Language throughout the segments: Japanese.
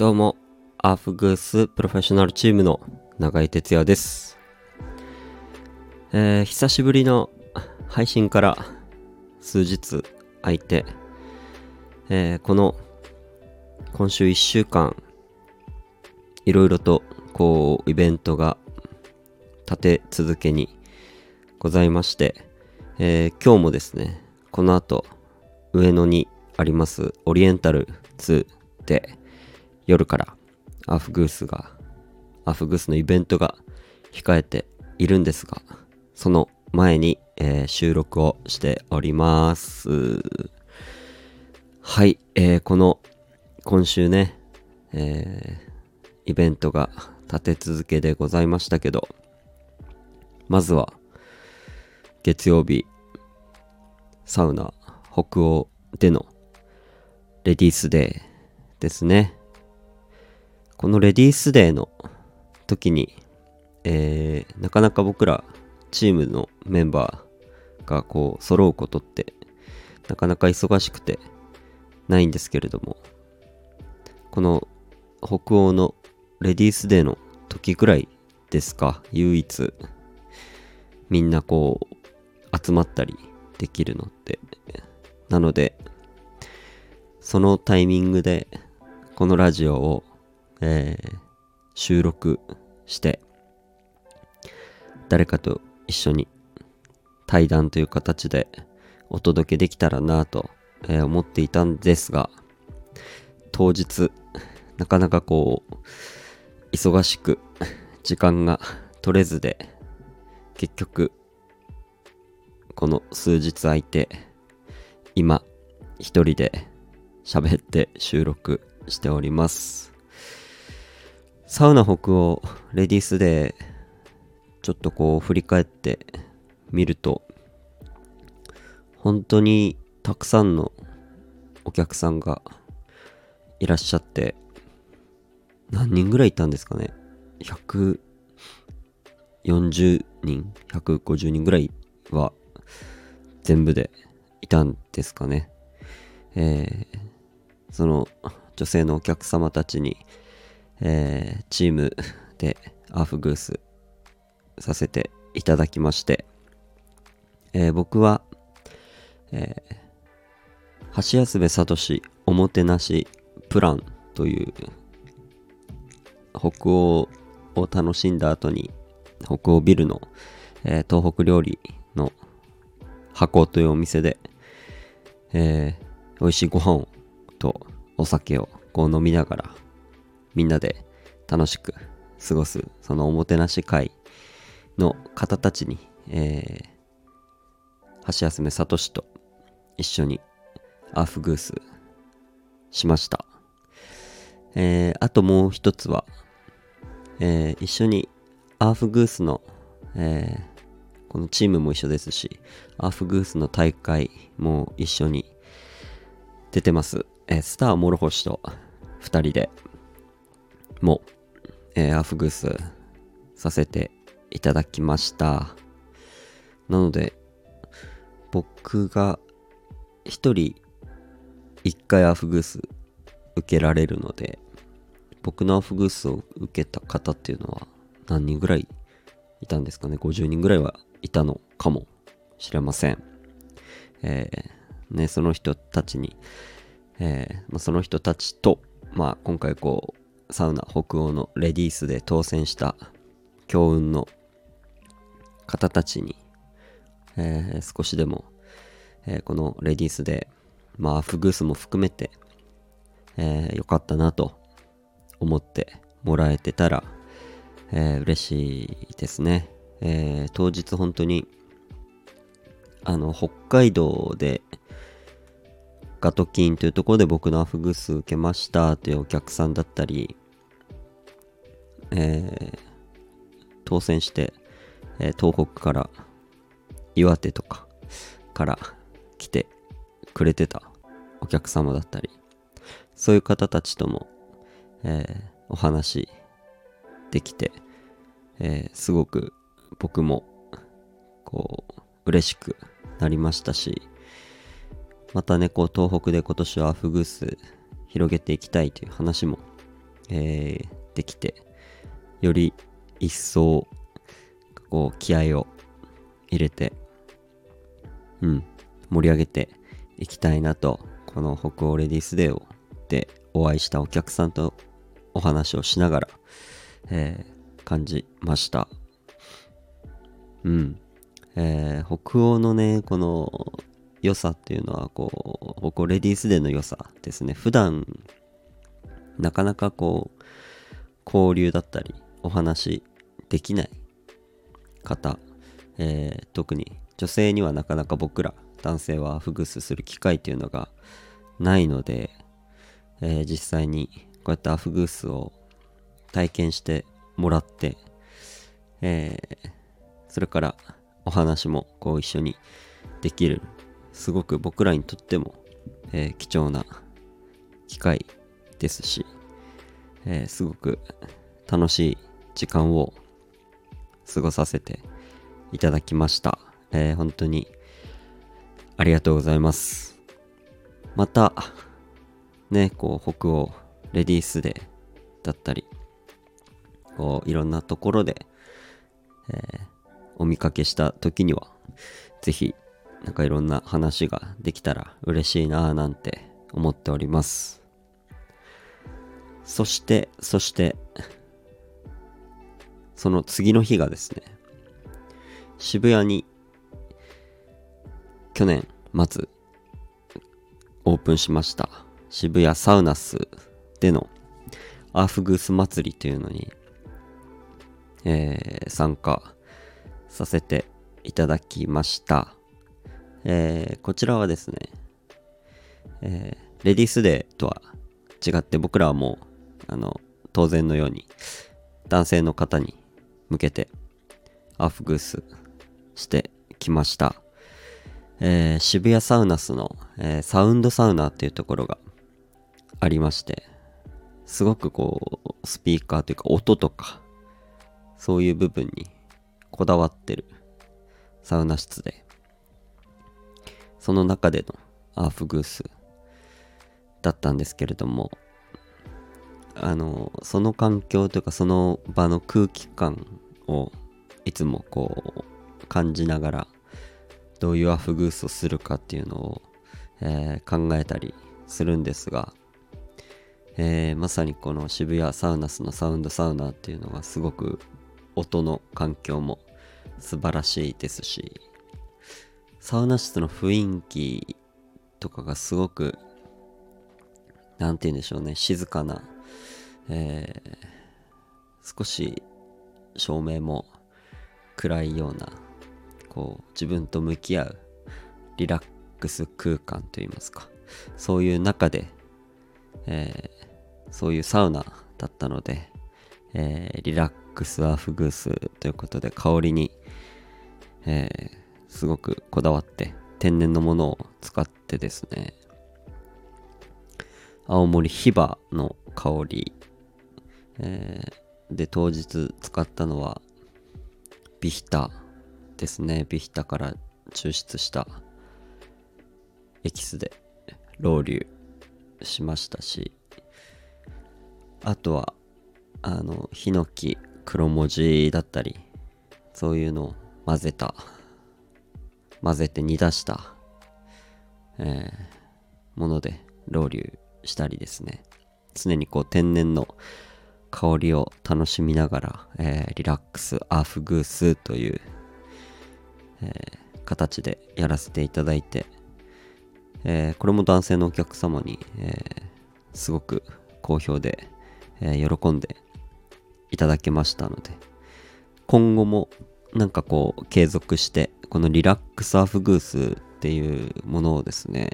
どうも、アフグースプロフェッショナルチームの永井哲也です。えー久しぶりの配信から数日空いて、えーこの今週1週間、いろいろとこうイベントが立て続けにございまして、えー今日もですね、この後上野にありますオリエンタル2で夜からアフグースがアフグースのイベントが控えているんですがその前に、えー収録をしておりますはい、えーこの今週ね、えーイベントが立て続けでございましたけどまずは月曜日サウナ北欧でのレディースデーですね。このレディースデーの時に、えーなかなか僕らチームのメンバーがこう揃うことってなかなか忙しくてないんですけれども、この北欧のレディースデーの時ぐらいですか、唯一みんなこう集まったりできるのって。なので、そのタイミングでこのラジオを、えー収録して誰かと一緒に対談という形でお届けできたらなと、えー思っていたんですが当日なかなかこう忙しく時間が取れずで結局この数日空いて今一人で喋って収録しております。サウナ北欧レディースでちょっとこう振り返ってみると本当にたくさんのお客さんがいらっしゃって何人ぐらいいたんですかね？140人150人ぐらいは全部でいたんですかね。えーその女性のお客様たちに、えーチームでアーフグースさせていただきまして、えー僕は、えー橋休部聡おもてなしプランという北欧を楽しんだ後に北欧ビルの、えー東北料理の箱というお店で、えー美味しいご飯とお酒をこう飲みながらみんなで楽しく過ごすそのおもてなし会の方たちに、えー、橋休めさとしと一緒にアーフグースしました。えー、あともう一つは、えー一緒にアーフグースの、えーこのチームも一緒ですし、アーフグースの大会も一緒に出てます。えースター諸星と2人でも、えーアフグースさせていただきました。なので、僕が1人1回アフグース受けられるので、僕のアフグースを受けた方っていうのは何人ぐらいいたんですかね ?50 人ぐらいはいたのかもしれません。えーね、その人たちに、えーま、その人たちと、まあ、今回こうサウナ北欧のレディースで当選した強運の方たちに、えー少しでも、えーこのレディースで、まあ、フグースも含めて、えーよかったなと思ってもらえてたら、えー嬉しいですね。えー当日本当にあの北海道でガトキンというところで僕のアフグース受けましたというお客さんだったり、えー当選して、えー東北から岩手とかから来てくれてたお客様だったりそういう方たちとも、えーお話できて、えすごく僕もこう嬉しくなりましたしまたねこう東北で今年はアフグース広げていきたいという話もえー、できて、より一層、こう、気合を入れて、うん、盛り上げていきたいなと、この北欧レディースデーをでお会いしたお客さんとお話をしながら、えー、感じました。うん。えー、北欧のね、この良さっていうのは、こう、北欧レディースデーの良さですね。普段、なかなかこう、交流だったり、お話できない方、えー、特に女性にはなかなか僕ら男性はフグスする機会っていうのがないので、えー、実際にこうやってアフグースを体験してもらって、えー、それからお話もこう一緒にできる。すごく僕らにとっても、えー、貴重な機会ですし、えー、すごく楽しい時間を過ごさせていただきました。えー、本当にありがとうございます。また、ね、こう、北欧レディースデーだったり、こう、いろんなところで、えー、お見かけした時には、ぜひ、なんかいろんな話ができたら嬉しいなぁなんて思っております。そして、そして、その次の日がですね、渋谷に去年末オープンしました渋谷サウナスでのアーフグース祭りというのに、えー、参加させていただきました。えー、こちらはですね、えー、レディースデーとは違って僕らはもう、あの、当然のように男性の方に向けてアフグースしてきました。えー、渋谷サウナスの、えー、サウンドサウナっていうところがありまして、すごくこう、スピーカーというか音とか、そういう部分にこだわってるサウナ室で、その中でのアーフグースだったんですけれども、あの、その環境というかその場の空気感をいつもこう感じながらどういうアフグースをするかっていうのを、えー、考えたりするんですが、えー、まさにこの渋谷サウナスのサウンドサウナっていうのがすごく音の環境も素晴らしいですしサウナ室の雰囲気とかがすごく何て言うんでしょうね静かな、えー、少し照明も暗いようなこう自分と向き合うリラックス空間といいますか。そういう中で、えー、そういうサウナだったので、えー、リラックスアフグースということで香りに、えー、すごくこだわって天然のものを使ってですね青森ヒバの香り、えー、で当日使ったのはビヒタですね。ビヒタから抽出したエキスでロウリュしましたしあとはあのヒノキ黒文字だったりそういうのを混ぜた混ぜて煮出した、えー、ものでロウリュしたりですね。常にこう天然の香りを楽しみながら、えー、リラックスアーフグースというえー、形でやらせていただいて、えー、これも男性のお客様に、え、すごく好評で、え喜んでいただけましたので今後もなんかこう継続してこのリラックスアーフグースっていうものをですね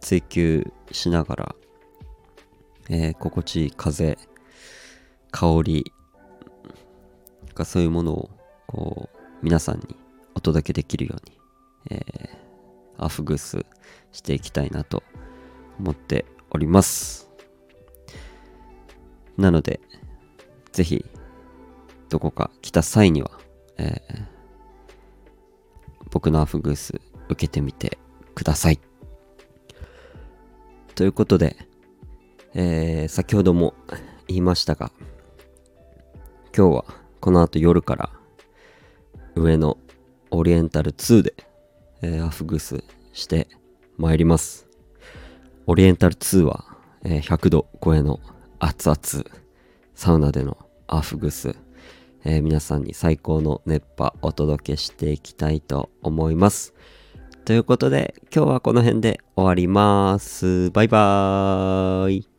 追求しながら、え心地いい風香りがそういうものをこう皆さんにお届けできるように、えー、アフグースしていきたいなと思っております。なので、ぜひ、どこか来た際には、えー、僕のアフグース受けてみてください。ということで、えー、先ほども言いましたが、今日はこの後夜から上のオリエンタル2で、えー、アフグスしてまいります。オリエンタル2は、えー、100度超えの熱々サウナでのアフグス、えー、皆さんに最高の熱波お届けしていきたいと思います。ということで今日はこの辺で終わります。バイバーイ。